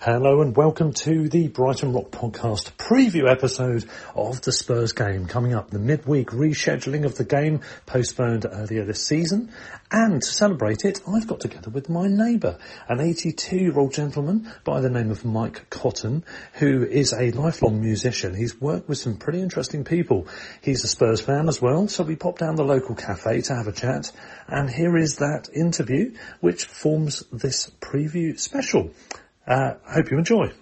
Hello and welcome to the Brighton Rock Podcast preview episode of the Spurs game coming up. The midweek rescheduling of the game postponed earlier this season. And to celebrate it, I've got together with my neighbour, an 82 year old gentleman by the name of Mike Cotton, who is a lifelong musician. He's worked with some pretty interesting people. He's a Spurs fan as well, so we popped down the local cafe to have a chat. And here is that interview, which forms this preview special. Uh, hope you enjoy.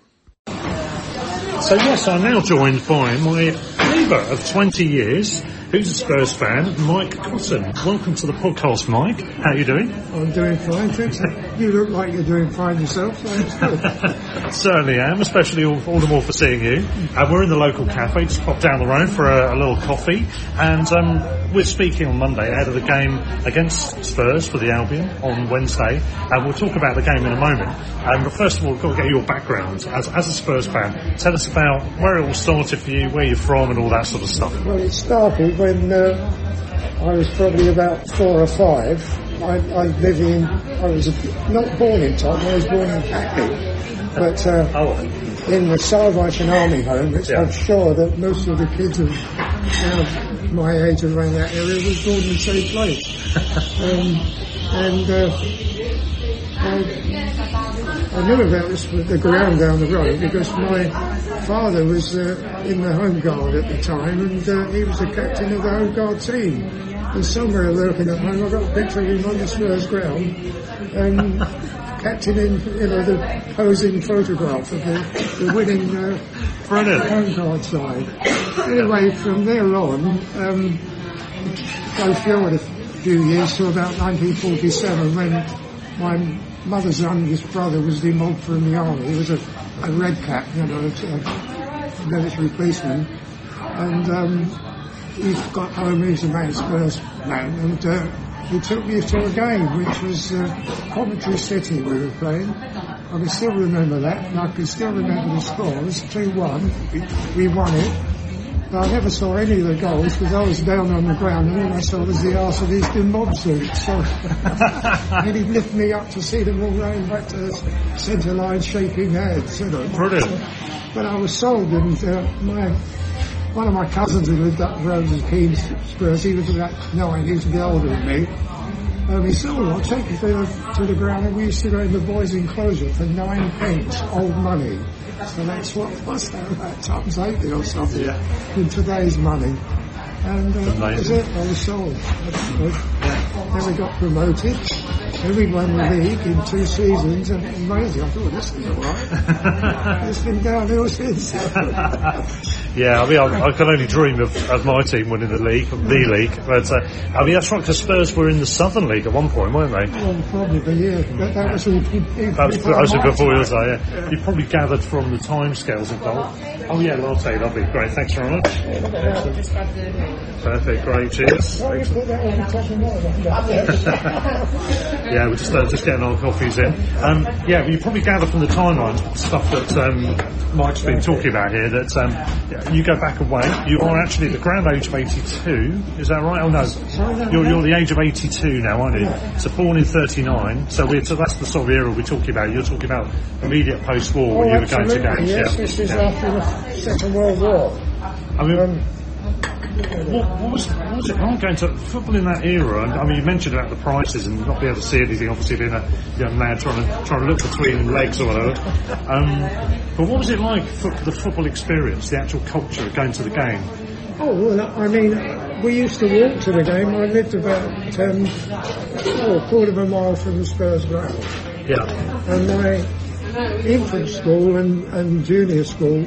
So yes, I'm now joined by my neighbour of 20 years, who's a Spurs fan, Mike Cotton. Welcome to the podcast, Mike. How are you doing? I'm doing fine, thanks. You look like you're doing fine yourself, so it's good. Certainly am, especially all, all the more for seeing you. Uh, we're in the local cafe, just popped down the road for a, a little coffee, and um, we're speaking on Monday ahead of the game against Spurs for the Albion on Wednesday, and we'll talk about the game in a moment. Um, but first of all, we've got to get your background as, as a Spurs fan. Tell us about where it all started for you, where you're from, and all that sort of stuff. Well, it started when uh, I was probably about four or five. I, I live in, I was not born in Tottenham, I was born in Hackney. But uh, Oh, in the Salvation Army home, which Yeah. I'm sure that most of the kids of uh, my age around that area was born in the same place. um, and uh, I, I knew about this with the ground down the road because my father was uh, in the home guard at the time and uh, he was the captain of the home guard team. And somewhere lurking at home, I got a picture of him on the Spurs ground, and captain in you know the posing photograph of the, the winning uh, home guard side. Anyway, from there on, um, go forward a few years to about 1947 when my mother's youngest brother was the army. He was a, a red cap, you know, a, military policeman. And um, he got home, he was a man Spurs man, and uh, he took me to a game, which was uh, Coventry City we were playing. I can still remember that, and I can still remember the score. It was 2-1. We, we won it. But I never saw any of the goals because I was down on the ground and all I saw was the arse of mob suit. So and he'd lift me up to see them all going back to the centre line shaking hands. You know. Brilliant. But I was sold and uh, my one of my cousins who lived up the road was Keen Spurs, he was about nine, he was a bit older than me. Um, he said, oh, I'll take you to the, to the ground and we used to go in the boys' enclosure for nine pence, old money. So that's what, was that about, times 80 or something in today's money. And uh, that was it, I was sold. Good. Then we got promoted. Won the league in two seasons and amazing. I thought this was alright. it's been downhill since. Yeah, I mean, I, I can only dream of, of my team winning the league, the league. But uh, I mean, that's right, because Spurs were in the Southern League at one point, weren't they? Well, probably, yeah. That, that was all. That was, that was before yours, though, yeah. You probably gathered from the time timescales involved. Oh yeah, latte, lovely, great, thanks very much. Perfect, great, cheers. Oh, you put that on the top of mine. Yeah, we're just uh, just getting our coffees in. Um, yeah, well, you probably gather from the timeline stuff that um, Mike's been talking about here. That um, yeah, you go back a way. You are actually the ground age of 82. Is that right? Oh no, you're, you're the age of 82 now, aren't you? So born in 39. So we're so that's the sort of era we're talking about. You're talking about immediate post-war when Oh, you were going to absolutely, yes. yeah. This is yeah. after the Second World War. I mean, Um, What, what, was, what was it like going to football in that era? And, I mean, you mentioned about the prices and not being able to see anything, obviously being a young lad trying to trying to look between legs or whatever. Um, but what was it like for the football experience, the actual culture of going to the game? Oh, well, I mean, we used to walk to the game. I lived about um, oh, a quarter of a mile from the Spurs ground. Yeah. And my infant school and, and junior school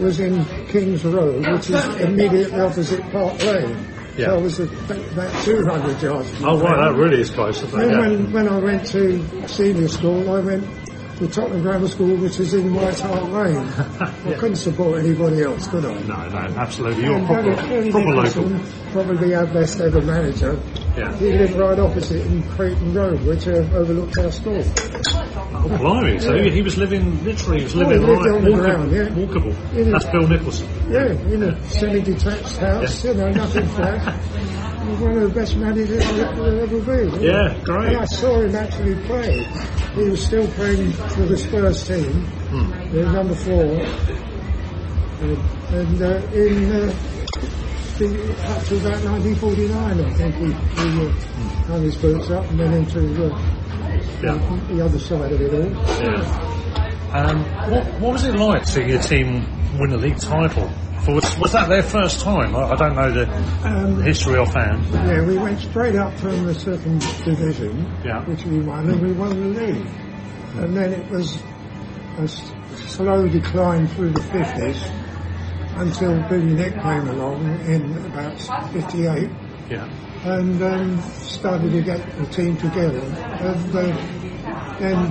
was in King's Road, which is immediately opposite Park Lane. Yeah. So I was about about 200 yards from Oh, ground. that really is close, isn't? Then Yeah. when, when I went to senior school, I went to Tottenham Grammar School, which is in White Hart Lane. I couldn't support anybody else, could I? No, no, absolutely. You're And proper, proper local. Probably our best ever manager. Yeah. He lived right opposite in Creighton Road, which uh, overlooked our school. Oh, blimey. So he, he was living, literally, he was Oh, living lived right, on the walkable. ground, yeah. walkable. In That's a- Bill Nicholson. Yeah, in a semi-detached house, you know, nothing flat. He was one of the best managers I've ever ever been. Yeah, great. And I saw him actually play. He was still playing for the Spurs team, Hmm. number four. And, and uh, in uh, the, up to about 1949, I think he, he uh, hung his boots up and went into uh, Yeah. the other side of it all. Yeah. Um, what, what was it like seeing your team win the league title? Was, was that their first time? I, I don't know the Um, history offhand. Yeah, we went straight up from the second division, Yeah. which we won, and we won the league. And then it was a slow decline through the 50s until Billy Nick came along in about 58 Yeah. and um, started to get the team together. And uh, then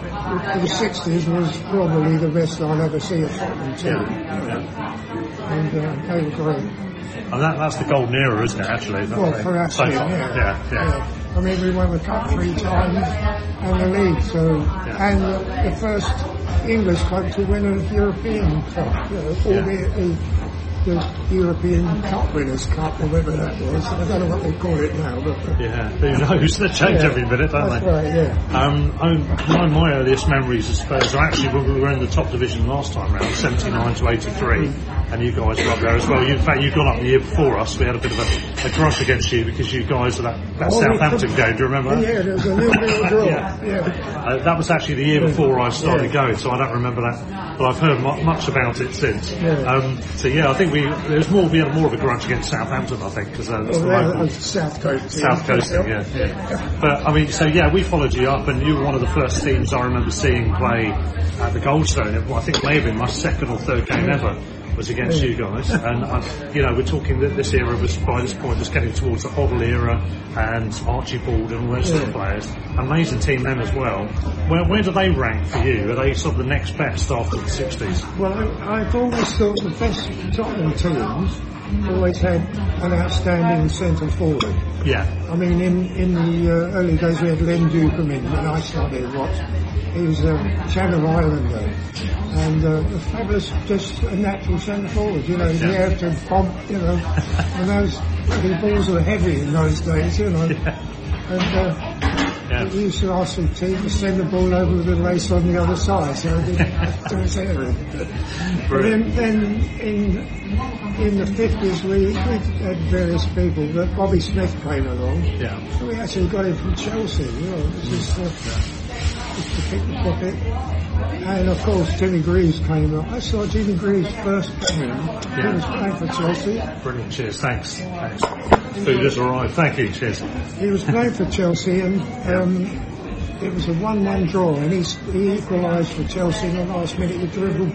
the 60s was probably the best I'll ever see a Tottenham team. Yeah. yeah. And uh, they were great. And that, that's the golden era, isn't it, actually? Well, for us, So yeah, yeah. yeah, yeah. I mean, we won the cup three times and the league, so and the, the first English club to win a European cup, you know, albeit the, the European Cup Winners' Cup or whatever that was. I don't know what they call it now, but Yeah, who knows? They change yeah. every minute, don't they? right, yeah. Um, I, my, my earliest memories of Spurs are actually when we were in the top division last time round, 79 to 83, and you guys were up there as well. You, in fact, you got up the year before us. We had a bit of a, a grudge against you because you guys at that, that Oh, Southampton game. Do you remember? Yeah, there was a little bit of draw. Yeah. yeah. Uh, that was actually the year before I started going, so I don't remember that. But I've heard mu- much about it since. Yeah. Um, so yeah, I think we there's more we had more of a grudge against Southampton, I think, because uh, that's the local. that South Coast. South Coast, thing, yeah, yeah. But I mean, so yeah, we followed you up, and you were one of the first teams I remember seeing play at the Goldstone. I think it may have been my second or third game ever was against you guys, and I, you know, we're talking that this era was by this point just getting towards the Hoddle era and Archibald and all those sort of players. Amazing team then as well. Where where do they rank for you? Are they sort of the next best after the sixties? Well, I, I've always thought the best Tottenham teams always had an outstanding centre forward. Yeah, I mean, in, in the uh, early days we had Len Duquemin when I started watch. He was a Channel Islander and uh, a fabulous, just a natural centre forward, you know, the Yeah. air to bump, you know, and those the balls were heavy in those days, you know. And uh, yeah. we used to ask the team to send the ball over with the race on the other side, so it didn't have to his area. But then, then in in the fifties we, we had various people, but Bobby Smith came along. Yeah. So we actually got him from Chelsea, you know, uh, just, uh, to pick the pocket. And of course Jimmy Greaves came up. I saw Jimmy Greaves first game. Yeah. He was playing for Chelsea. Brilliant. Cheers. Thanks. Thanks. Food has arrived. Thank you. Cheers. He was playing for Chelsea and um, it was a 1-1 draw and he, he equalised for Chelsea in the last minute. He dribbled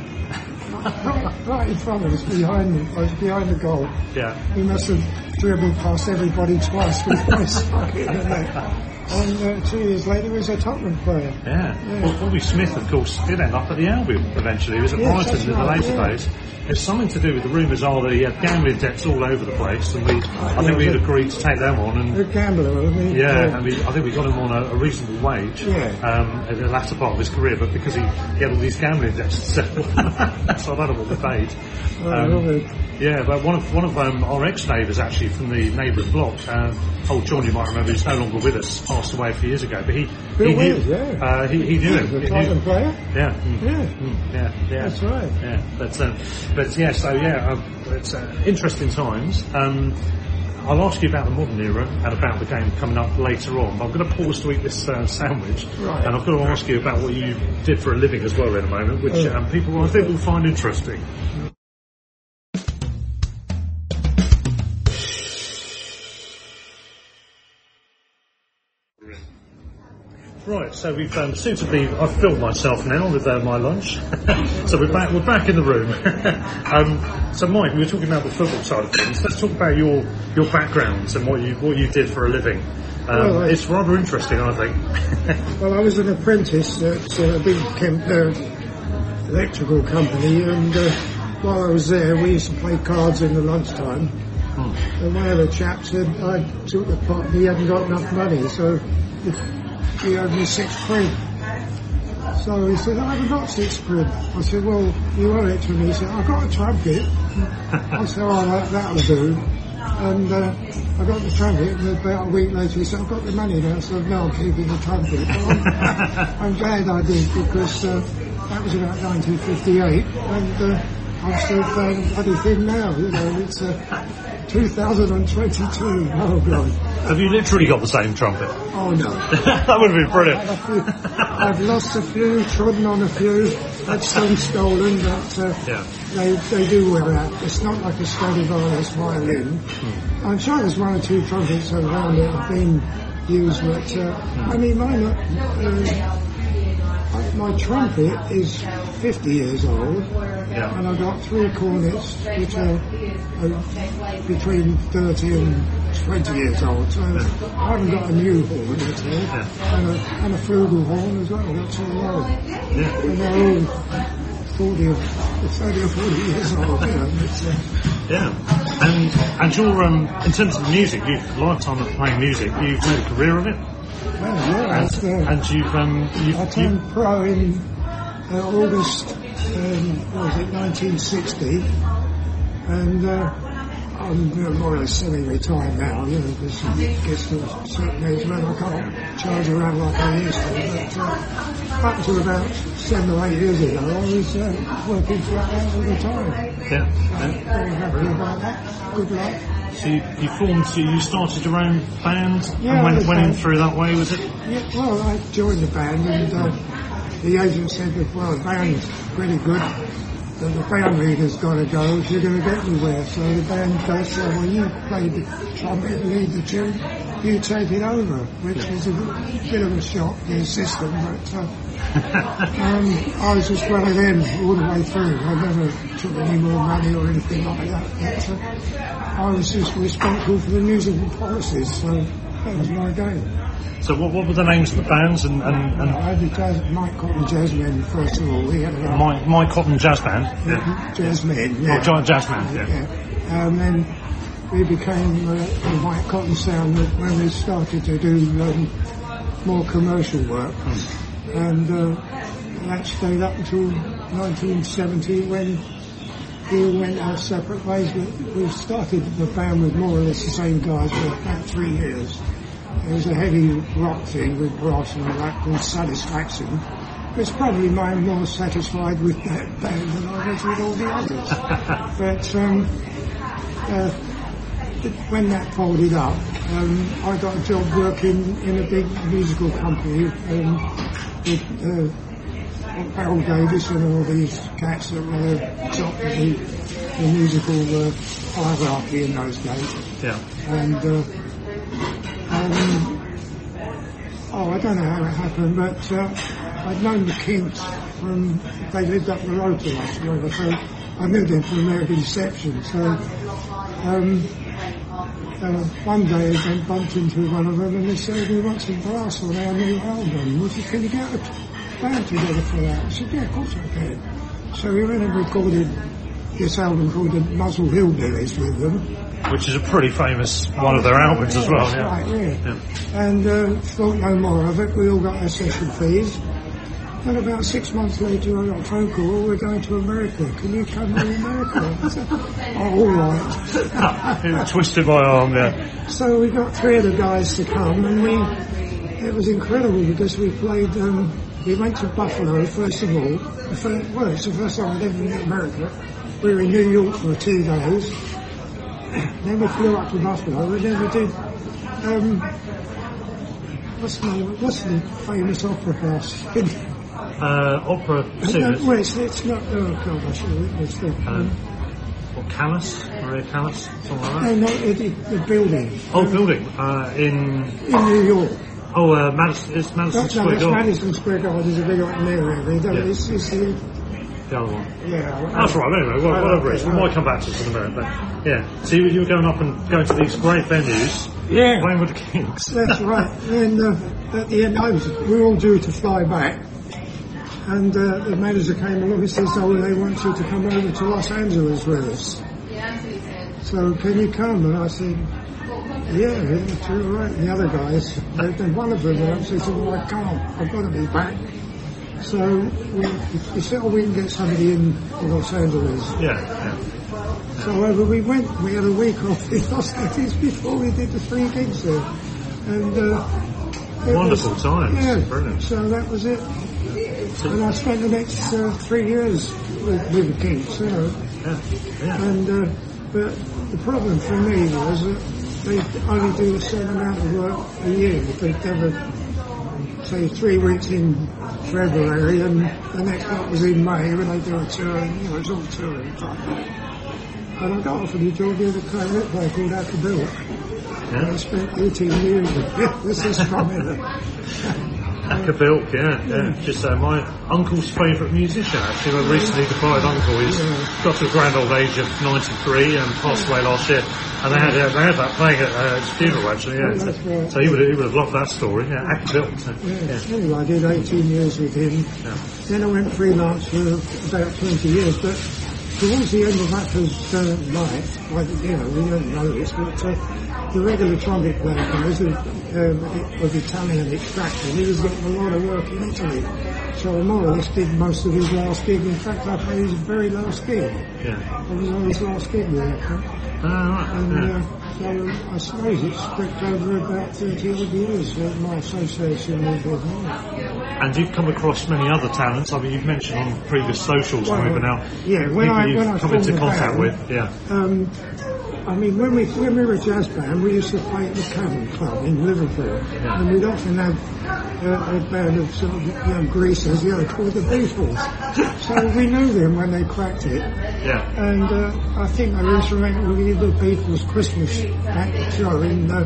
right in front of us, behind me, I was behind the goal. Yeah. He must have dribbled past everybody twice before he struck in the net. And uh, two years later, he was a Tottenham player. Yeah. Yeah. Well, Bobby Smith, of course, did end up at the Albion eventually. He was at Yes, Brighton in the later days. There's something to do with the rumours are that he had gambling debts all over the place, and we, I think we'd agreed to take them on. And A gambler, I mean. yeah, uh, and we, I think we got him on a, a reasonable wage Yeah. um, at the latter part of his career, but because he, he had all these gambling debts to settle, so I don't know what we paid. Um, yeah, but one of one of um, our ex-neighbours actually from the neighbouring block, um, old John, you might remember, who's no longer with us, passed away a few years ago. But he Bill he knew, yeah. uh, he, he knew him. He knew- player? yeah, mm, Yeah. mm, yeah, yeah. That's right. Yeah, but um, but yeah, so yeah, um, it's uh, interesting times. Um, I'll ask you about the modern era and about the game coming up later on. But I'm going to pause to eat this uh, sandwich, Right. and I've got to ask you about what you did for a living as well in a moment, which Oh. um, people I think will find interesting. Right, so we've um, suitably. I've filled myself now with uh, my lunch, so we're back. We're back in the room. um, so, Mike, we were talking about the football side of things. Let's talk about your your backgrounds and what you what you did for a living. Um, Well, I- it's rather interesting, I think. Well, I was an apprentice at uh, a big chem- uh, electrical company, and uh, while I was there, we used to play cards in the lunchtime. Hmm. And one of the chaps said I took the pot, he hadn't got enough money, so he owed me six quid. So he said, I haven't got six quid. I said, well, you owe it to me. He said, I've got a trumpet. I said, oh, that, that'll do. And uh, I got the trumpet, and about a week later he said, I've got the money now. I said, no, I'm keeping the trumpet. I'm, I'm glad I did, because uh, that was about 1958, and uh, I'm still playing bloody thing now, you know, it's uh, 2022. Oh, God. Have you literally got the same trumpet? Oh, no. that would have been brilliant. A few- I've lost a few, trodden on a few, had some stolen, but uh, Yeah. they, they do wear out. It's not like a Stradivarius violin. I'm sure there's one or two trumpets around that have been used, but uh, I mean, mine, uh, uh, my trumpet is 50 years old, Yeah. and I've got three cornets which are uh, between 30 and 20 years old. So I haven't got a new horn at all, and, a, and a flugelhorn as well. I've got two of those. Yeah. And they're all 40 or 30 or 40 years old. You know, uh, Yeah. And and your um in terms of music, you've a lifetime of playing music, you've made a career of it. Well, yeah, it's, uh, And you've um you've, I you turned pro in uh, August, um, what was it, 1960, and uh, I'm uh, more or less semi-retired now, you know, because it gets to a certain age when I can't charge around like I used to. But uh, up to about seven or eight years ago, I was uh, working flat out all the time. yeah. Uh, very happy about that. Good luck. So you, you formed, so you started your own band Yeah, and went, went in through that way, was it? Yeah, well, I joined the band and uh, the agent said that, well, the band's pretty good, but the band leader's got to go if you're going to get anywhere. So the band guy said, well, you play the trumpet lead the tune, you take it over, which was a bit of a shock, to the system, but uh, um, I was just one of them all the way through. I never took any more money or anything like that. But, uh, I was just responsible for the musical policies, so that was my game. So what, what were the names of the bands and, and, and I had the jazz, Mike Cotton Jazzmen first of all. We had a my, my Cotton Jazz Band? Yeah. Jazzmen, Oh, yeah. Giant Jazz Band, yeah. yeah. And then we became uh, the Mike Cotton Sound when we started to do um, more commercial work. And uh, that stayed up until 1970 when we went our separate ways. We started the band with more or less the same guys for about three years. It was a heavy rock thing with brass and all that called Satisfaction. It's probably I'm more satisfied with that band than I was with all the others. but um, uh, when that folded up, um, I got a job working in a big musical company um, with uh, Harold Davis and all these cats that were top of the, the musical uh, hierarchy in those days Yeah. and uh, um, oh, I don't know how it happened, but uh, I'd known the Kinks from they lived up the road to us, whatever, so I knew them from American Deception. So um, uh, one day I bumped into one of them and they said, "We want some brass on our new album. Would you can you get together for that?" I said, "Yeah, of course I can." So we went and recorded this album called the Muswell Hillbillies with them. Which is a pretty famous one of their albums as well, yeah. right, yeah. Yeah. And uh, thought no more of it. We all got our session fees. And about six months later, I got a phone call. We're going to America. Can you come to America? I said, oh, all right. It twisted my arm, there. So we got three of the guys to come, and we. It was incredible because we played. Um, we went to Buffalo first of all. The first, well, it's the first time I'd ever been in America. We were in New York for two days. Then we flew up to Buffalo, and then we did. Um, what's the? What's the famous opera house? Uh, opera no, singers. well, it's, it's not. Oh God, I should have it's the, Um, what, Callas? Maria Callas? Something like no, that? no, it, it, the building Oh, building. Uh, in, in New York. Oh, uh, Madison, it's Madison No, no, Square it's Garden. Madison Square Garden is a big open area. They don't, Yeah. it's, it's the, the other one. Yeah. That's right, anyway, well, whatever it is, we might come back to this in a minute, but yeah. So you, you were going up and going to these great venues, Yeah. playing with the Kinks. That's right. And uh, at the end, I was, we were all due to fly back. And uh, the manager came along and says, oh, they want you to come over to Los Angeles with us. Yeah, so can you come? And I said, yeah, it's all right. And the other guys, they, one of them actually said, well, I can't. I've got to be back. So we, we said, oh, we can get somebody in Los Angeles. Yeah, yeah. So over we went, we had a week off in Los Angeles before we did the three gigs there. And uh, Wonderful was- times. Yeah, Brilliant. So that was it. And I spent the next uh, three years with, with the Kinks, you know. Yeah, yeah. And uh, but the problem for me was that they only do a certain amount of work a year. They never say three weeks in February and the next one was in May when they do a tour. And, you know, it's all touring. type. And I got offered a job with a clarinet player called. And I yeah. spent 18 years with. This is from it. Acker Bilk, yeah, yeah. Just uh, my uncle's favourite musician, actually. My recently departed uncle. He's got to a grand old age of 93 and passed away last year. And they had, uh, they had that playing at uh, his funeral, actually, yeah. So, right. so he would, he would have loved that story, yeah. Acker Bilk. so, Yeah. Anyway, I did 18 years with him. Yeah. Then I went freelance for about 20 years, but towards the end of Acker's uh, life, like, you know, we don't know this, but uh, the regular trumpet player guys of, um, of Italian extraction, he was getting a lot of work in Italy. So I more or less did most of his last gig. In fact, I played his very last gig. Yeah. I was on his last gig Acker. Ah, And yeah. uh, so I suppose it's spread over about 30 odd years, uh, my association with him. And you've come across many other talents. I mean, you've mentioned on previous socials Well, moving out. yeah, when I- you've when I come into contact band, with. Yeah. Um, I mean, when we when we were a jazz band, we used to play at the Cavern Club in Liverpool, and we'd often have uh, a band of sort of young greasers, you know, called the Beatles. so we knew them when they cracked it, Yeah. and uh, I think they were instrumental with the Beatles Christmas act show in uh,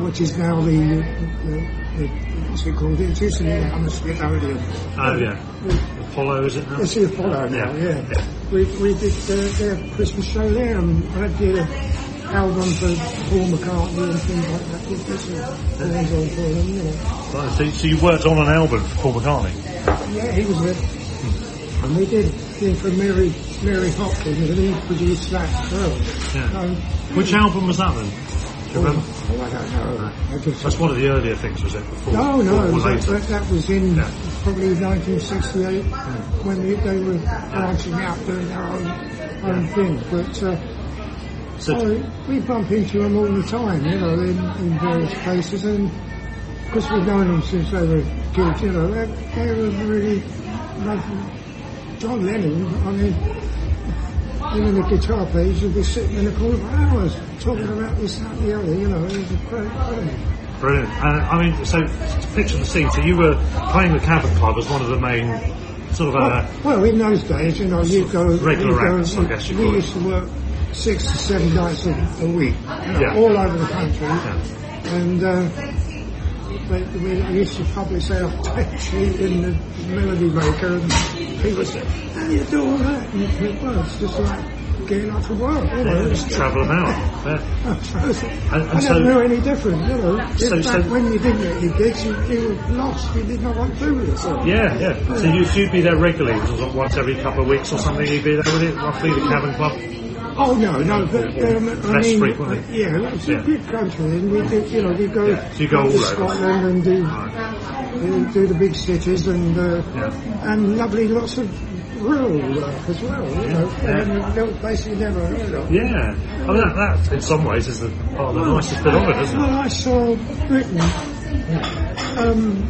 which is now the, the, the what's it called? It used to be the Hammersmith Odeon. Oh, yeah. Apollo, is it now? It's the Apollo now, Yeah. yeah. We, we did uh, their Christmas show there and I did an album for Paul McCartney and things like that. Did this and things on for them, you know. Right, so, so you worked on an album for Paul McCartney? Yeah, he was there. And we did thing for Mary, Mary Hopkins and he produced that as well. Yeah. Um, Which album was that then? Do you remember? oh, I don't know. I just, That's one of the earlier things, was it? Before, No, no, or that, that, that was in Yeah. probably 1968 when they, they were branching out doing their own, own thing. But uh, So, oh, we bump into them all the time, you know, in, in various places. And because we've known them since they were kids, you know, they, they were really lovely. John Lennon, I mean, and the guitar players would be sitting in the corner for hours talking about this, that, and the other, you know, it was a great thing. brilliant. And I mean, so picture the scene. So you were playing the Cavern Club as one of the main sort of uh, Well, in those days, you know, you go, Regular you go, acts, I guess you we call it. used to work six to seven nights a, a week, you know, Yeah. all over the country, Yeah. and uh, they, we used to publish our tape sheet in the Melody Maker, and people said, "How do you do all that?" And well, it's just like getting up from work, you know. yeah, just travel about. Yeah. I and don't know any different, you know. In So- fact, so- when you didn't get your gigs, you, you were lost. You didn't know what to do with yourself. Yeah, yeah. So you, you'd be there regularly, was it once every couple of weeks or something. You'd be there with it, roughly the Cavern Club. Oh no, no, but um, I Less mean, frequently. uh, yeah, it's Yeah. a big country, and we do, you know, we go, Yeah, so you go to all over. Scotland and do, uh, do the big cities and uh, Yeah. and lovely lots of rural work as well. You know, Yeah. places you never heard of. Yeah. I mean, that, that in some ways is the part of the nicest bit of it, isn't it? Well, I saw Britain, um,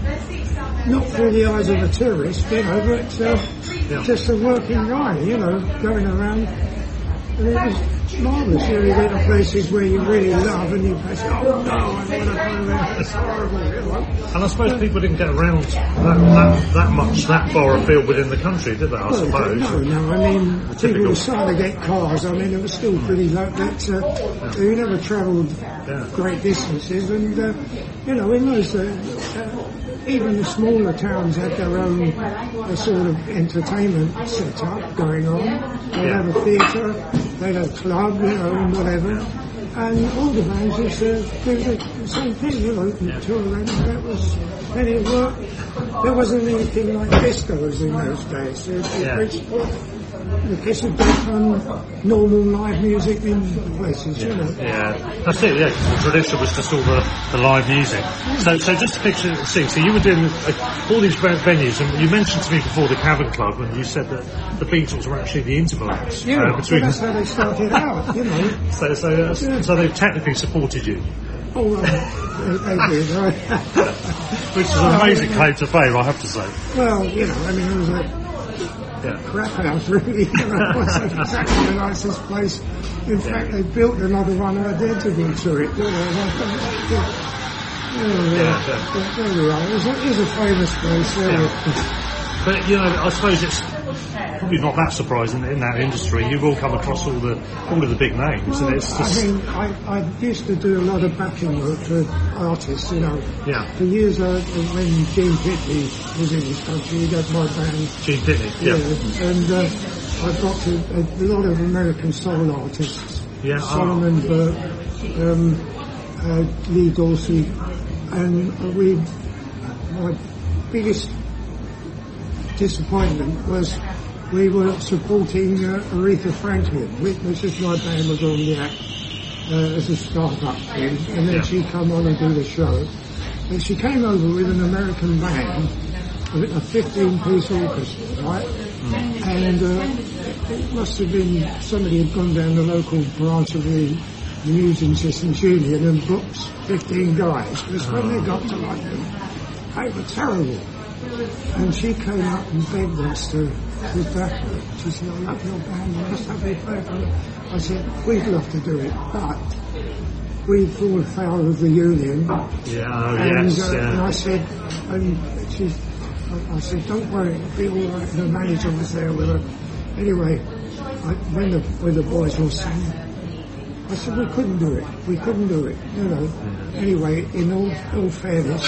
not through the eyes of a tourist, you know, but uh, just a working guy, you know, going around. Was marvellous. You you to places where you really love and you say, oh no, I want to go there, it's horrible, you. And I suppose people didn't get around that, that, that much, that far afield within the country, did they, I Well, suppose? no, no, I mean, people typical. were starting to get cars. I mean, it was still pretty low, but uh, we never travelled Yeah. great distances. And, uh, you know, in those uh, even the smaller towns had their own uh, sort of entertainment set up going on. They'd Yeah. have a theatre, they'd have a club, you know, and whatever. And all the used to do the same thing, you know, tour around. That was, then it worked. There wasn't anything like discos in those days. It, it Yeah. The kiss of death on normal live music in places, you know. Yeah, that's it. Yeah, the tradition was just all the, the live music. So, so just to picture, see, so you were doing uh, all these venues, and you mentioned to me before the Cavern Club, and you said that the Beatles were actually the intervals Yeah, uh, well, between. that's how they started out, you know. So, so, uh, so they've technically supported you, Oh, well, they, they did, right? which is an amazing claim to fame, I have to say. well, you know, I mean, it was a Yeah. crap house, really. You know, it wasn't exactly the nicest place. In fact, they built another one identical to it, you know. thought, yeah. Yeah. Yeah, yeah. There we are. It was a, a famous place. There Yeah. But you know, I suppose it's probably not that surprising that in that industry you will come across all the all of the big names, and it's just... I mean, I, I used to do a lot of backing work for artists, you know. Yeah. For years, uh, when Gene Pitney was in this country, he had my band. Gene Pitney. Yeah. Yeah, And uh, I've got to, a, lot of American soul artists. Yeah, oh. Solomon Burke, um, uh, Lee Dorsey, and we, my biggest disappointment was we were supporting uh, Aretha Franklin, which is my band was on the act uh, as a startup thing, and then Yeah. she come on and do the show. And she came over with an American band, a 15-piece orchestra, right? And uh, it must have been somebody had gone down the local branch of the Musing Systems Union and booked 15 guys. Because when they got to London, they were terrible. And she came up and begged us to, to back her. She said, I love your band, you must have your back. I said, we'd love to do it, but we've fallen foul of the union. yeah, oh, And, yes, uh, and I said, and she, I, I said, don't worry, it'll be all right. The manager was there with her. Anyway, I, when the when the boys were singing, I said we couldn't do it. We couldn't do it. You know. Anyway, in all all fairness,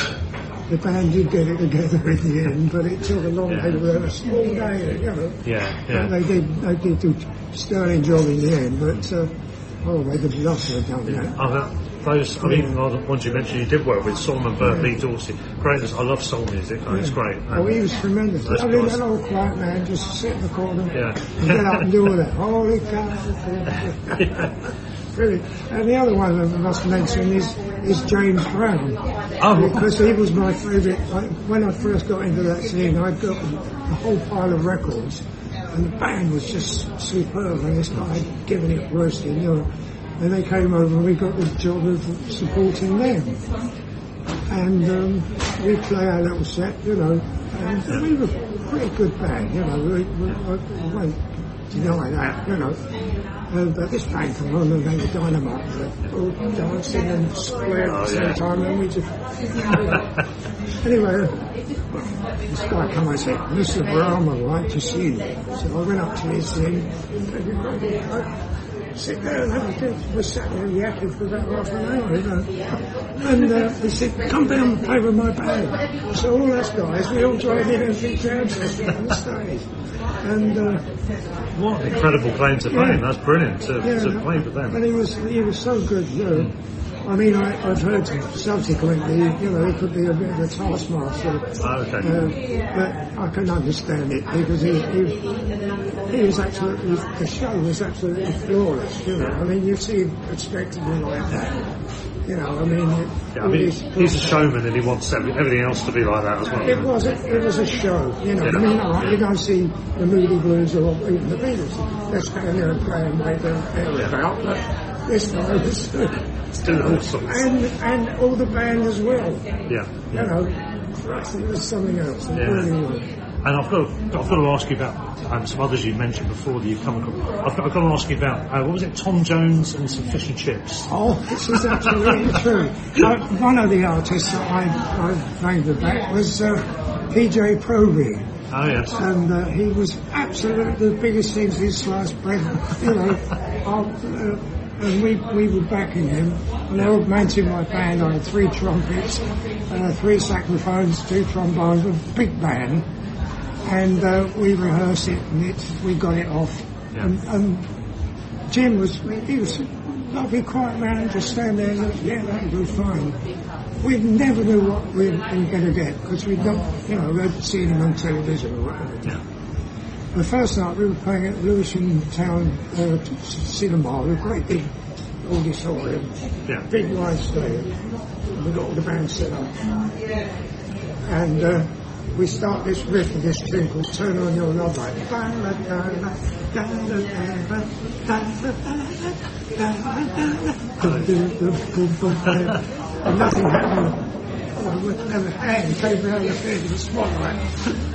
the band did get it together in the end, but it took a long Yeah. day. We had a small day, you know. Yeah, But yeah. they did they did do a sterling job in the end, but. Uh, Oh, they'd have loved to have done that. Oh, that, those, I mean, the ones you mentioned you did work with, Solomon Burke, Lee Dorsey. Great, I love soul music, oh, it's great. Oh, he was tremendous. I mean, guys. that old quiet man just sit in the corner Yeah. and get up and do all that. Holy cow. Really. And the other one that I must mention is, is James Brown. Oh. Because he was my favourite. When I first got into that scene, I got a whole pile of records and the band was just superb and this guy had given it worse in Europe. And they came over and we got the job of supporting them and um, we play our little set, you know, and we were a pretty good band, you know, we, we, I, I won't deny that, you know. Uh, but this band come on and they were dynamite, were all dancing and square at the same time, and we just... anyway, this guy come and said, Mr. Brown would like to see you. So I went up to his thing, I sit there and have a drink. We sat there yakking for about half an hour, you know. And uh, he said, come down and play with my band. So all us guys, we all joined in and did jam on the stage. And uh, What an incredible claim to fame, Yeah. that's brilliant to, yeah, to play with them. and he was he was so good, you know. I mean, I, I've heard subsequently, you know, he could be a bit of a taskmaster. Oh, okay. Uh, but I can understand it because he, he, he was absolutely, the show was absolutely flawless, you know. I mean, you see a spectacle like that, you know, I mean, it, Yeah, I mean, these- he's a showman and he wants everything else to be like that as well. it was a, it was a show, you know. Yeah. I mean, all right, you don't see the Moody Blues or even the Beatles. They're standing there and playing like they're, they're oh, about, but this guy was, doing all sorts. and and all the band as well. Yeah. You know, it was something else. It Yeah. really was. And I've got, I've got to ask you about um, some others you mentioned before that you've come across. I've got, I've got to ask you about, uh, what was it, Tom Jones and some fish and chips? Oh, this is absolutely true. Uh, one of the artists that I, I named about was uh, PJ Proby. Oh, yes. and uh, he was absolutely the biggest thing since sliced bread. You know, uh, and we, we were backing him. And I augmented my band. I had three trumpets, uh, three saxophones, two trombones, a big band. And uh, we rehearsed it, and it, we got it off. Yeah. And, and Jim was, he was lovely, quiet man, just stand there and look, yeah, that'll do fine. We never knew what we were going to get, because we'd not, you know, we'd seen him on television or whatever. Yeah. The first night we were playing at Lewisham Town uh, Cinema, a great big auditorium, Yeah. big wide stage. We got all the band set up. And uh, we start this riff of this tune called Turn On Your Love Light. And nothing happened. And the hand came round the spotlight.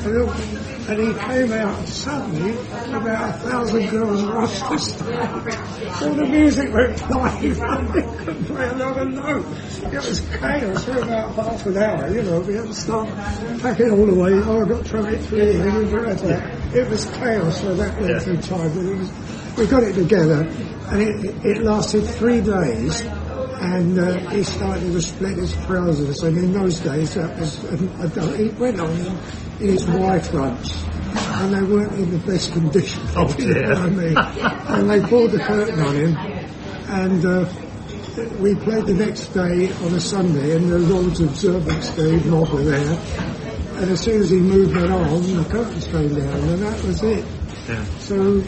And, and he came out suddenly about a thousand girls rushed the stage. All the music went flying. They couldn't play another note. It was chaos for about half an hour, you know. We had to start packing all the way. Oh, I've got trumpet three and that. It was chaos for that length of time. Was, we got it together and it, it lasted three days and uh, he started to split his trousers. And in those days, that was uh, he went on in, in his Y fronts, and they weren't in the best condition. Oh, you know I mean. and they pulled the curtain on him, and. Uh, we played the next day on a Sunday, and the Lord's Observance Day mob were there. And as soon as he moved that on, the curtains came down, and that was it. Yeah. So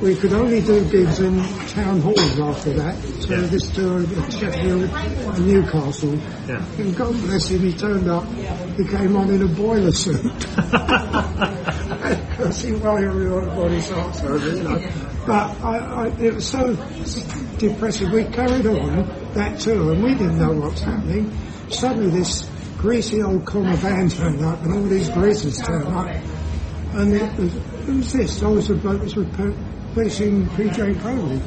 we could only do gigs in town halls after that. So Yeah. this tour at Sheffield and Newcastle. Yeah. And God bless him, he turned up, he came on in a boiler suit. Because he worried everybody's hearts over, you know. But I, I, it was so depressing. We carried on that tour and we didn't know what was happening. Suddenly this greasy old Commer van turned up and all these greasers turned up. And it was, who's this? I was the bloke that was replacing PJ Proby.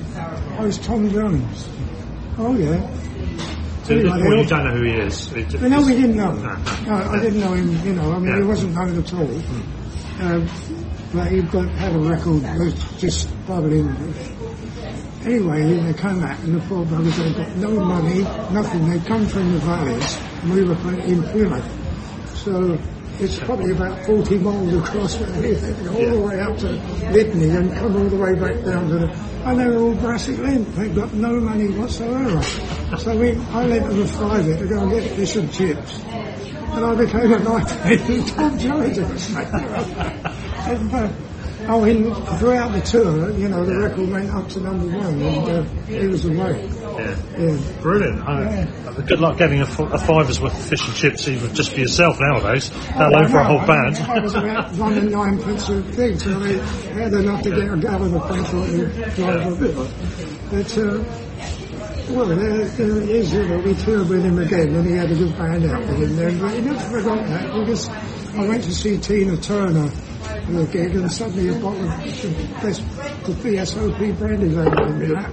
I was Tom Jones. Oh yeah. So Anyway, you they don't know who he is. It- all- no, we didn't know. No. No, I didn't know him, you know, I mean, Yeah. he wasn't known at all. Um, but he got, had a record that was just bubbling. Anyway, they came out and the poor brothers, they got no money, nothing. They'd come from the valleys and we were in Plymouth. So it's probably about 40 miles across they go all the way up to Lydney and come all the way back down to the, and they were all brassy lint. They've got no money whatsoever. So we, I lent them a fiver to go and get fish and chips. And I became a night and Tom Jones Oh, in, throughout the tour, you know, the record went up to number one and uh, he was away. Yeah. Yeah. Brilliant. Good luck getting a, f- a fiver's worth of fish and chips even just for yourself nowadays, let alone for a whole I- band. I was about one and nine pence a thing, so they had enough to get a gallon of petrol and drive a bit. But, uh, well, there, there it is, you know, we toured with him again and he had a good band out with him then, but he never forgot that because I went to see Tina Turner for a gig and suddenly a bottle of the best, the VSOP brandy landed in my lap.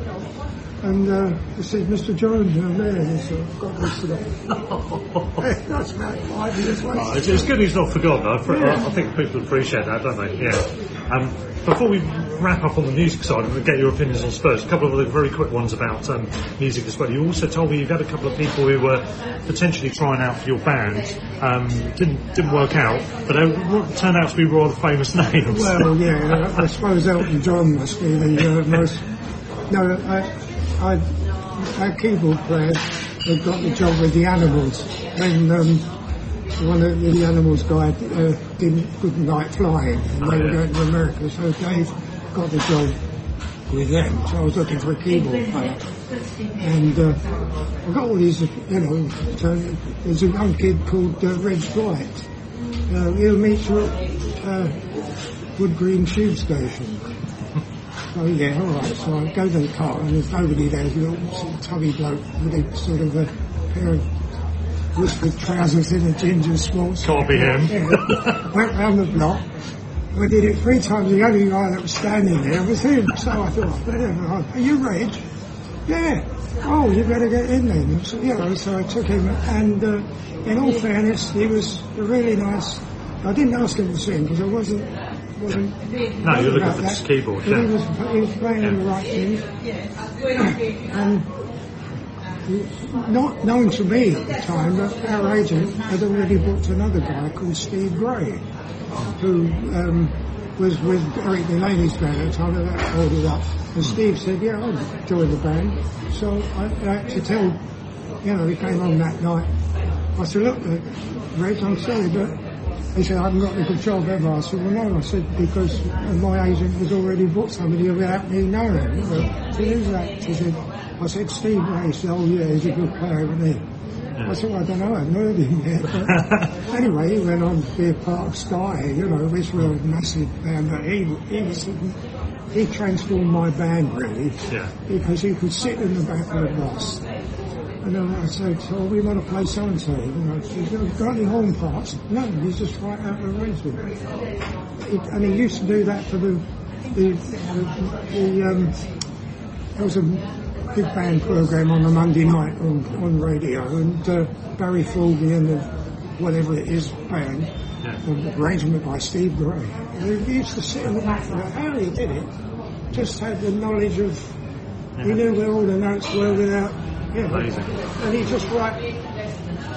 And uh, I said, Mr. Jones, I'm there. He said, God bless you. That's about five years later. Oh, it's, it's good he's not forgotten. I, fr- I I think people appreciate that, don't they? Yeah. Um, before we wrap up on the music side and get your opinions on Spurs, a couple of other very quick ones about um, music as well. You also told me you've had a couple of people who were potentially trying out for your band. Um, didn't didn't work out, but they turned out to be rather famous names. Well, yeah, I suppose Elton John must be the uh, most. No, I, I, our keyboard player had got the job with the Animals when um, one of the Animals guy uh, didn't couldn't like flying, and they were going to America, so Dave got the job with them. So I was looking for a keyboard player, and uh, I got all these, you know. So there's a young kid called uh, Reg Dwight. Uh, he'll meet you at uh, Wood Green Tube Station. Oh yeah, all right. So I go to the car and there's nobody there. There's a little sort of tubby bloke with a sort of a pair of whiskered trousers in a ginger sports. Can't be him. Yeah. Went round the block. We did it three times. The only guy that was standing there was him. So I thought, "Yeah, are you Reg? Yeah. Oh, you better get in then. So, you know, so I took him, and uh, in all fairness, he was really nice. I didn't ask him to sing because I wasn't. No, you're looking for this keyboard, yeah. He was, he was playing Yeah. the right things. and not known to me at the time, but our agent had already booked another guy called Steve Gray, who um, was with Eric Delaney's band at the time, and that ordered up. And Steve said, yeah, I'll join the band. So I, I had to tell, you know, he came on that night. I said, look, Reg, I'm sorry, but he said, I haven't got a good job ever. I said, well, no. I said, because my agent has already booked somebody without me knowing. I said, who's that? He said, I said, Steve Gray. He said, oh, yeah, he's a good player, isn't he? I said, well, I don't know, I haven't heard him yet. But anyway, he went on to be a part of Sky, you know, which were a massive band. But he, he, was, he transformed my band, really, Yeah. because he could sit in the back of the bus. And then I said, so we want to play so and so. You know, he said, "You got any horn parts? No, he's just right out the arrangement. He, and he used to do that for the, the, the, the um, there was a big band program on a Monday night on, on radio, and uh, Barry Foley and the whatever it is band, the arrangement by Steve Gray. And he used to sit in the back of it. How he did it, just had the knowledge of, he knew where all the notes were without, know, Amazing. and he just write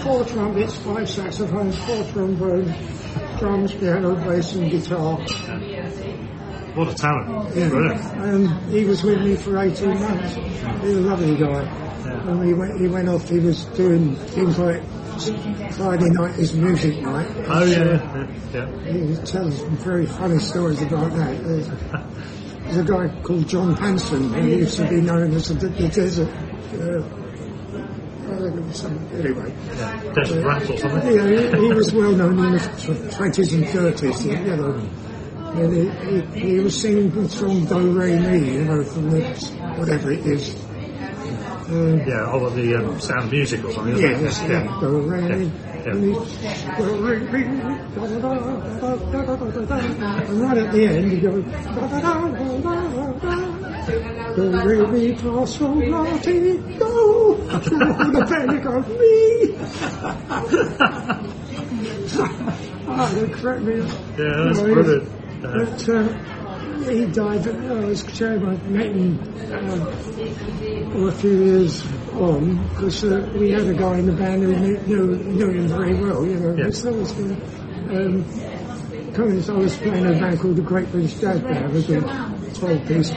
four trumpets, five saxophones, four trombones, drums, piano, bass, and guitar. What a talent. Yeah. Brilliant. And he was with me for 18 months. He was a lovely guy. And he went, he went off, he was doing things like Friday night is music night. Oh, yeah, yeah, yeah. He tells some very funny stories about that. There's, there's a guy called John Hanson who used to be known as the, the desert. Uh, they're say. Anyway. Desert uh, Yeah, he, he, was well known in the 20s and 30s, you know. And he, he, he was singing the song Do Re Mi, you know, from the, whatever it is. Um, yeah, all of the um, sound music or something. Yeah, yes, yeah. yeah. Do Re Mi. Yeah. And right at the end, he goes da, da, da, da, da, da. Do re mi fa sol la ti do. And the band goes me. Ah, they cracked me up. Yeah, that's Oh, yes. brilliant. Uh, But uh, he died. Uh, I was I met him uh, a few years on because uh, we had a guy in the band who knew, knew, him very well. You know, Yeah. so I was going. Um, I was playing a band called the Great British Jazz Band. It was a 12-piece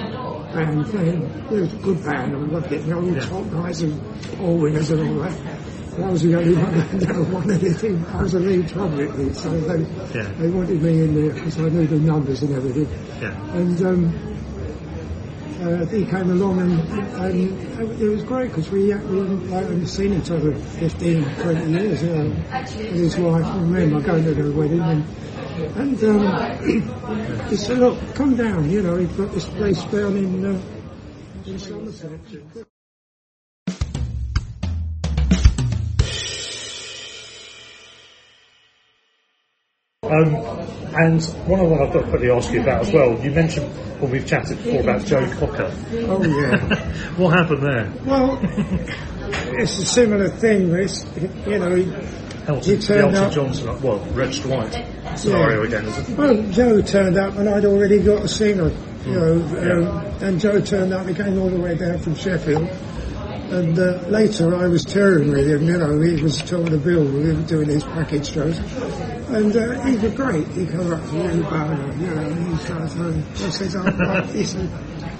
band playing. It was a good band. I loved it. Know, all Yeah. top guys and all winners and all that. And I was the only one that never won anything. I was a lead trumpet so they, Yeah. they wanted me in there because I knew the numbers and everything. yeah. And um, uh, he came along and, and it was great because we, we hadn't seen each other 15, 20 years, you and his wife. I remember going to their wedding and, and um, he said, look, come down, you know, he's got this place down in, uh, in Somerset. Um, and one of the I've got to quickly ask you about as well. You mentioned when we've chatted before about Joe Cocker. Oh yeah. what happened there? well, it's a similar thing. It's, you know, he, Elton, He Elton up- Johnson, well, Reg Dwight scenario Yeah. again, is it? Well, Joe turned up and I'd already got a singer, you know, um, and Joe turned up, he came all the way down from Sheffield. And uh, later I was touring with him, you know, he was told the bill, we were doing these package shows. And uh, he was great, he came up to me, Barlow, you know, and he started, uh, I says, oh, right. said,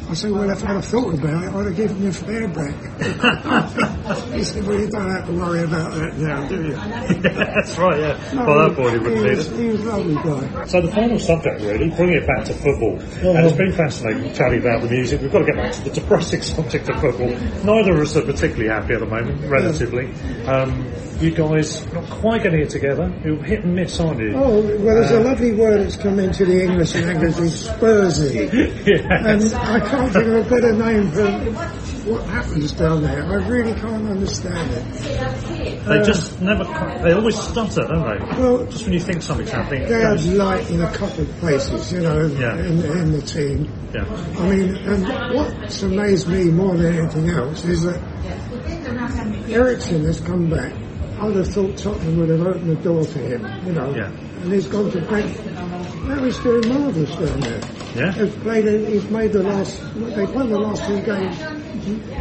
I said, well, if I'd have thought about it, I'd have given you a fare back. he said, well, you don't have to worry about that now, do you? That's right, yeah. No, By that point, he wouldn't need it. he was a lovely guy. So the final subject, really, bringing it back to football, and it's been fascinating you about the music. We've got to get back to the depressing subject of football. Neither of us are particularly happy at the moment, relatively. Um, you guys not quite getting it together. You're hit and miss, aren't you? Oh, well, there's a lovely word that's come into the English language, it's Spursy. Yeah. And I can't think of a better name for what happens down there. I really can't understand it. They just never, they always stutter, don't they? Well, Just when you think something's happening, goes. light in a couple of places, you know, Yeah. in, in the team. Yeah. I mean, and what's amazed me more than anything else is that Eriksen has come back. I'd have thought Tottenham would have opened the door for him, you know. Yeah. And he's gone to Brent, Now he's doing marvellous down there. Yeah. He's played. He's made the last. They've won the last two games.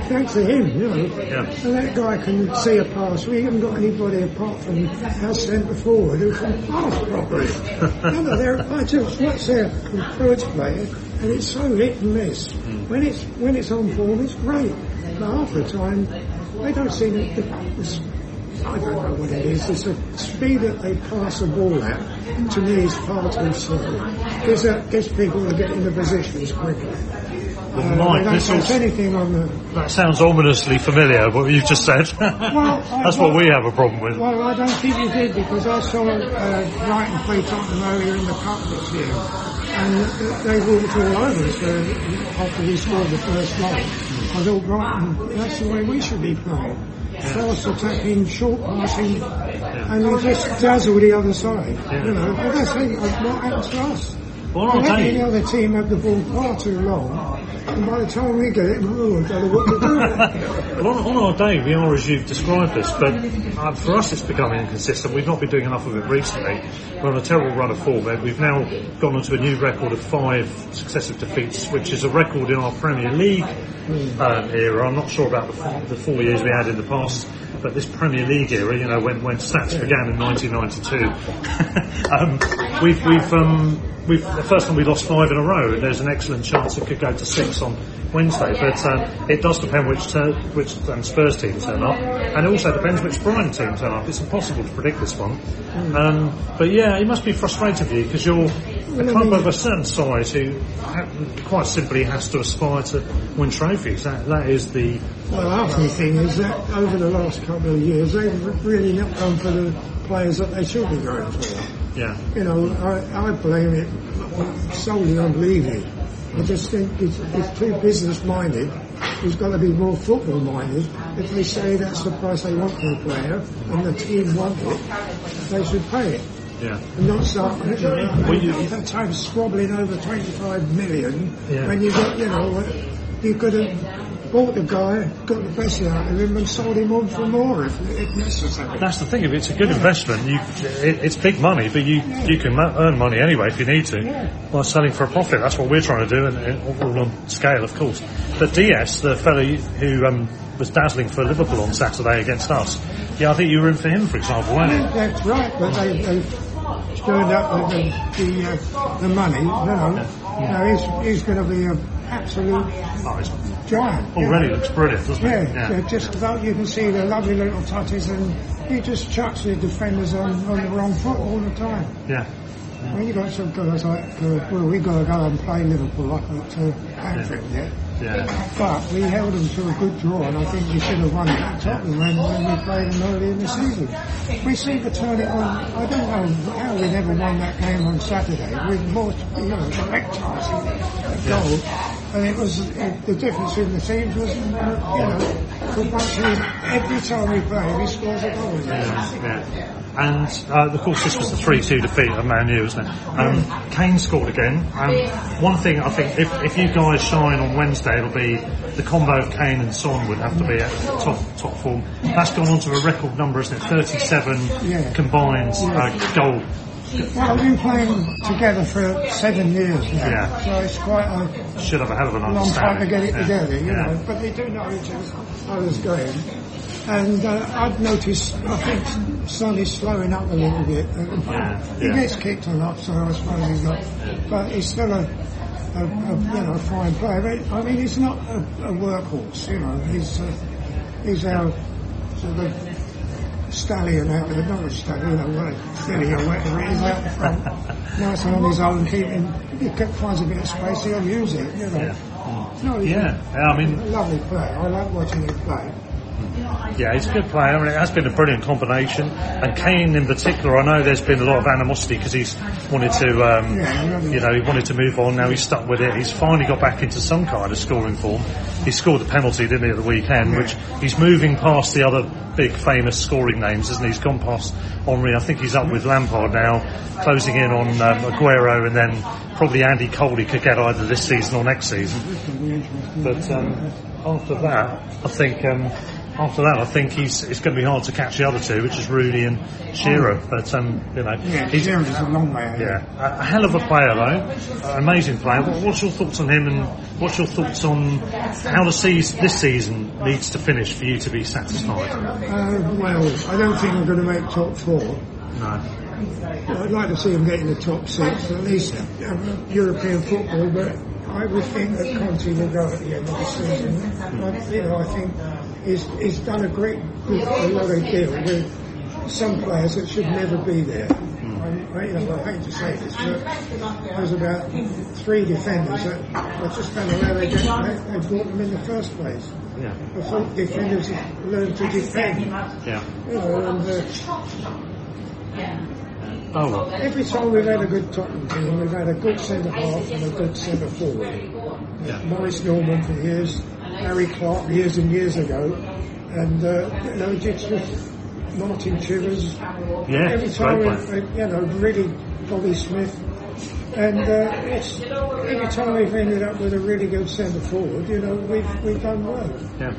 Thanks to him, you know. Yeah. And that guy can see a pass. We haven't got anybody apart from our centre forward who can pass properly. you know, they're, I just watch their first player, and it's so hit and miss. Hmm. When it's when it's on form, it's great. But half the time, they don't seem to. It's, I don't know what it is. It's the speed that they pass the ball at. To me, is far too slow. Gives, that, gives people to get into positions quickly. Uh, Mike, this is- anything on the. That sounds ominously familiar, what you've just said. well, That's what we have a problem with. Well, I don't think you did because I saw uh, Brighton play Tottenham earlier in the cup this year, and they walked all over us uh, after we scored the first goal. I thought Brighton, that's the way we should be playing. Fast attacking, short passing, and we just dazzle the other side. You know, but that's what happens to us. Well, tell let the other team have the ball far too long, by the time we get it, do. Well, on, our day, we are as you've described us, but uh, for us it's becoming inconsistent. We've not been doing enough of it recently. We're on a terrible run of and We've now gone on to a new record of five successive defeats, which is a record in our Premier League uh, era. I'm not sure about the, the four years we had in the past, but this Premier League era, you know, when, when stats began in 1992, um, we've, we've, um, we've, the first time we lost five in a row, and there's an excellent chance it could go to six on Wednesday, but um, it does depend which tur which um, Spurs team turn up, and it also depends which Brighton team turn up. It's impossible to predict this one. Um, but yeah, it must be frustrating for you because you're a club of a certain size who ha- quite simply has to aspire to win trophies. That, that is the Well, half the thing is that over the last couple of years, they've really not gone for the players that they should be going for. yeah. You know, I, I blame it solely on Levy. I just think it's, it's too business-minded. He's got to be more football-minded. If they say that's the price they want for a player, and the team want it, they should pay it. Yeah. And not start, you know, Well, you- that time squabbling over 25 million Yeah. when you got, you know, you could have bought the guy, got the best out of him and sold him on for more if, if necessary. That's the thing. If it's a good investment, you it, it's big money, but you you can earn money anyway if you need to by selling for a profit. That's what we're trying to do, and, and all on scale, of course. But Diaz, the fellow who um, was dazzling for Liverpool on Saturday against us, yeah, I think you were in for him, for example, weren't you? That's right, but they, they turned up with the, the, uh, the money, know. You know, he's, he's going to be an absolute Oh, it's already looks brilliant, doesn't Yeah, it? so just about you can see the lovely little touches and he just chucks the defenders on, on the wrong foot all the time. yeah. When you got some guys like, uh, well, we got to go and play Liverpool like at uh, Anfield, yeah. Yeah. But we held them to a good draw, and I think we should have won it at Tottenham when, when we played them early in the season. We seem to turn it on. I don't know how we never won that game on Saturday with more, you know, direct at goal. And it was uh, the difference in the teams was, you know, every time we play, he scores a goal. Yeah. And uh, of course, this was the three-two defeat of Man U, wasn't it? Um, Kane scored again. Um, one thing I think, if, if you guys shine on Wednesday, it'll be the combo of Kane and Son would have to be at top top form. That's gone on to a record number, isn't it? Thirty-seven Yeah. combined uh, goal. Well, we've been playing together for seven years now, Yeah. so it's quite a Should have a hell of an long time to get it Yeah. together, you Yeah. know. But they do know each other's game. And uh, I've noticed, I think Son is slowing up a little bit. He gets kicked a lot, so I suppose he's got, but he's still a, a, a you know, a fine player. But, I mean, he's not a, a workhorse, you know. He's uh, he's our sort of stallion out there, not a stallion, you know, or whatever it is out the front. nice and on his own, keeping, if he kept- finds a bit of space, he'll use it, you know. No, Yeah, yeah, I mean, lovely player. I like watching him play. Yeah, he's a good player. I mean, it has been a brilliant combination. And Kane in particular, I know there's been a lot of animosity because he's wanted to, um, you know, he wanted to move on. Now he's stuck with it. He's finally got back into some kind of scoring form. He scored the penalty, didn't he, at the weekend? Which he's moving past the other big famous scoring names, isn't he? He's gone past Henry. I think he's up with Lampard now, closing in on um, Aguero, and then probably Andy Cole. He could get either this season or next season. But um, after that, I think um, after that, I think he's it's going to be hard to catch the other two, which is Rooney and Shearer. But um, you know, Yeah, he's Shearer's a long way ahead. yeah, a, a hell of a player though, an amazing player. What, what's your thoughts on him, and what's your thoughts on how the season, this season needs to finish for you to be satisfied? Uh, well, I don't think we're going to make top four. No. I'd like to see him get in the top six, at least uh, European football, but I would think that Conte will go at the end of the season. I, you know, I think he's, he's done a great, good, a lot of deal with some players that should never be there. I, I, you know, I hate to say this, but there's about three defenders that I just don't know how they, get, they, they brought them in the first place. Yeah. I thought defenders have learned to defend. Yeah. You know, and uh, Oh well. Every time we've had a good Tottenham team, we've had a good centre half and a good centre forward. Yeah. Maurice Norman for years, Harry Clarke years and years ago, and uh, you know it's just Martin Chivers. Yeah, Every time, player. we, you know, really Bobby Smith. And uh, it's every time we've ended up with a really good centre forward, you know, we've we've done well. Yeah.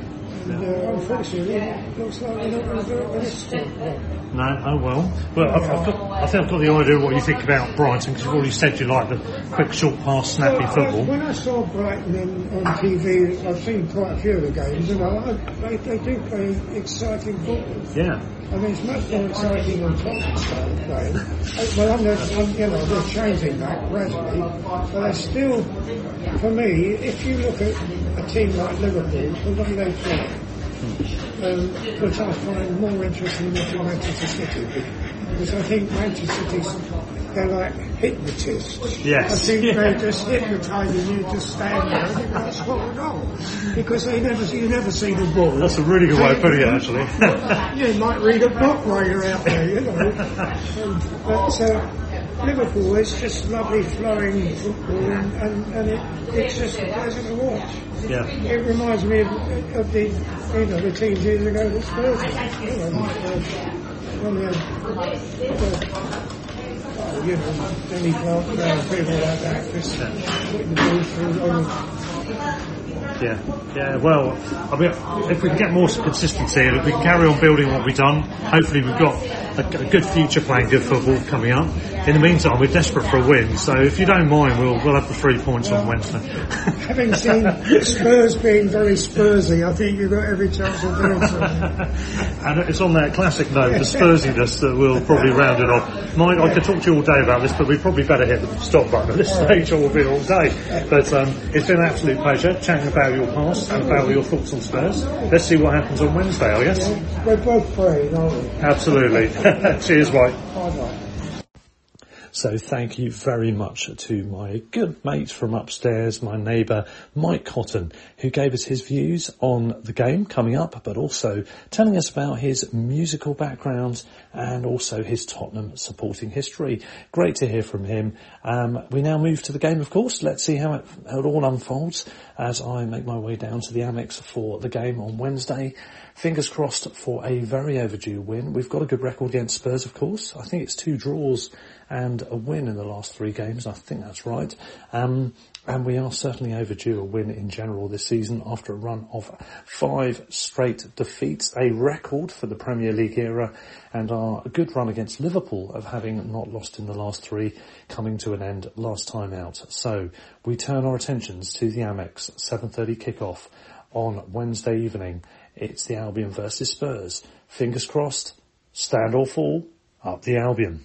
And uh, unfortunately, it looks like we're not going to do it the next time. No, oh well. Well, I've, I've got, I think I've got the idea of what you think about Brighton because you've already said you like the quick, short pass, snappy Well, I- football. When I saw Brighton in, on TV, I've seen quite a few of the games, and I, they, they do play exciting football. Yeah. I mean, it's much more exciting than Tottenham style playing. Uh, Well, I'm, not- I'm, you know, they're changing that gradually, but they're still, for me, if you look at a team like Liverpool, the way they play, um, which I find more interesting than Manchester City, because I think Manchester City's, they're like hypnotists. Yes. I think Yeah. they're just hypnotising you to stand there and that's what wrong. Because they never, you never see the ball. That's a really good way of putting it, actually. you might read a book while you're out there, you know. Um, but uh, Liverpool is just lovely flowing football and, and, and it, it's just a pleasure to watch. Yeah. It reminds me of, of the, you know, the teams years ago that Spurs you know, uh, oh, you. like that, Yeah, yeah. Well, I mean, if we can get more consistency and if we can carry on building what we've done, hopefully we've got a, a good future playing good football coming up. In the meantime, we're desperate for a win, so if you don't mind, we'll we'll have the three points on Wednesday. Having seen Spurs being very Spursy, I think you've got every chance of doing something. and it's on that classic note, the Spursiness, that we'll probably round it off. Mike, I could talk to you all day about this, but we probably better hit the stop button at this stage, or we'll be all day. But um, it's been an absolute pleasure chatting about your past and about your thoughts on Spurs. Let's see what happens on Wednesday, I guess. We're both praying, aren't we? Absolutely. Cheers, Mike. Bye-bye. So thank you very much to my good mate from upstairs, my neighbour Mike Cotton, who gave us his views on the game coming up, but also telling us about his musical background and also his Tottenham supporting history. Great to hear from him. Um, we now move to the game, of course. Let's see how it, how it all unfolds as I make my way down to the Amex for the game on Wednesday. Fingers crossed for a very overdue win. We've got a good record against Spurs, of course. I think it's two draws and a win in the last three games. I think that's right. Um, and we are certainly overdue a win in general this season after a run of five straight defeats, a record for the Premier League era, and our good run against Liverpool of having not lost in the last three coming to an end last time out. So we turn our attentions to the Amex 7.30 kickoff on Wednesday evening. It's the Albion versus Spurs. Fingers crossed, stand or fall, up the Albion.